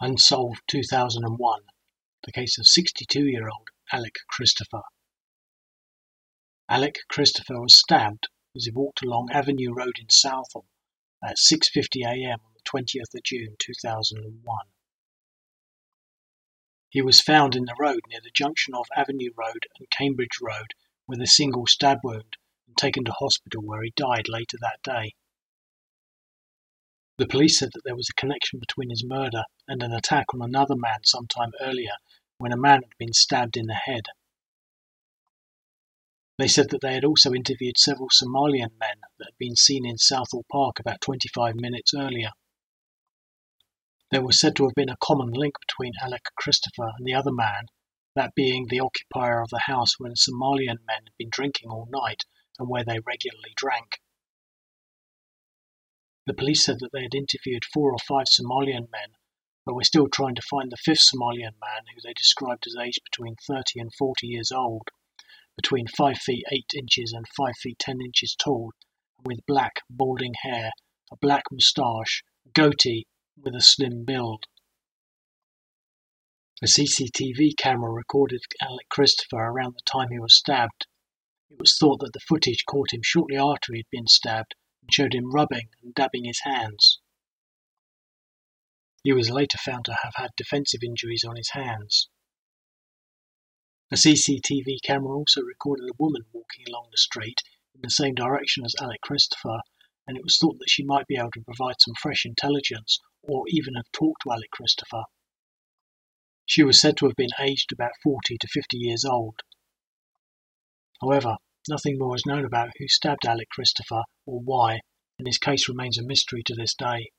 Unsolved two thousand and one: The case of sixty-two-year-old Alec Christopher. Alec Christopher was stabbed as he walked along Avenue Road in Southall at 6:50 a.m. on the 20th of June 2001. He was found in the road near the junction of Avenue Road and Cambridge Road with a single stab wound and taken to hospital where he died later that day. The police said that there was a connection between his murder and an attack on another man sometime earlier when a man had been stabbed in the head. They said that they had also interviewed several Somalian men that had been seen in Southall Park about 25 minutes earlier. There was said to have been a common link between Alec Christopher and the other man, that being the occupier of the house where the Somalian men had been drinking all night and where they regularly drank. The police said that they had interviewed four or five Somalian men, but were still trying to find the fifth Somalian man who they described as aged between 30 and 40 years old, between 5 feet 8 inches and 5 feet 10 inches tall, with black, balding hair, a black moustache, goatee, with a slim build. A CCTV camera recorded Alec Christopher around the time he was stabbed. It was thought that the footage caught him shortly after he had been stabbed and showed him rubbing and dabbing his hands. He was later found to have had defensive injuries on his hands. A CCTV camera also recorded a woman walking along the street in the same direction as Alec Christopher, and it was thought that she might be able to provide some fresh intelligence or even have talked to Alec Christopher. She was said to have been aged about 40 to 50 years old. However, Nothing more is known about who stabbed Alec Christopher or why, and his case remains a mystery to this day.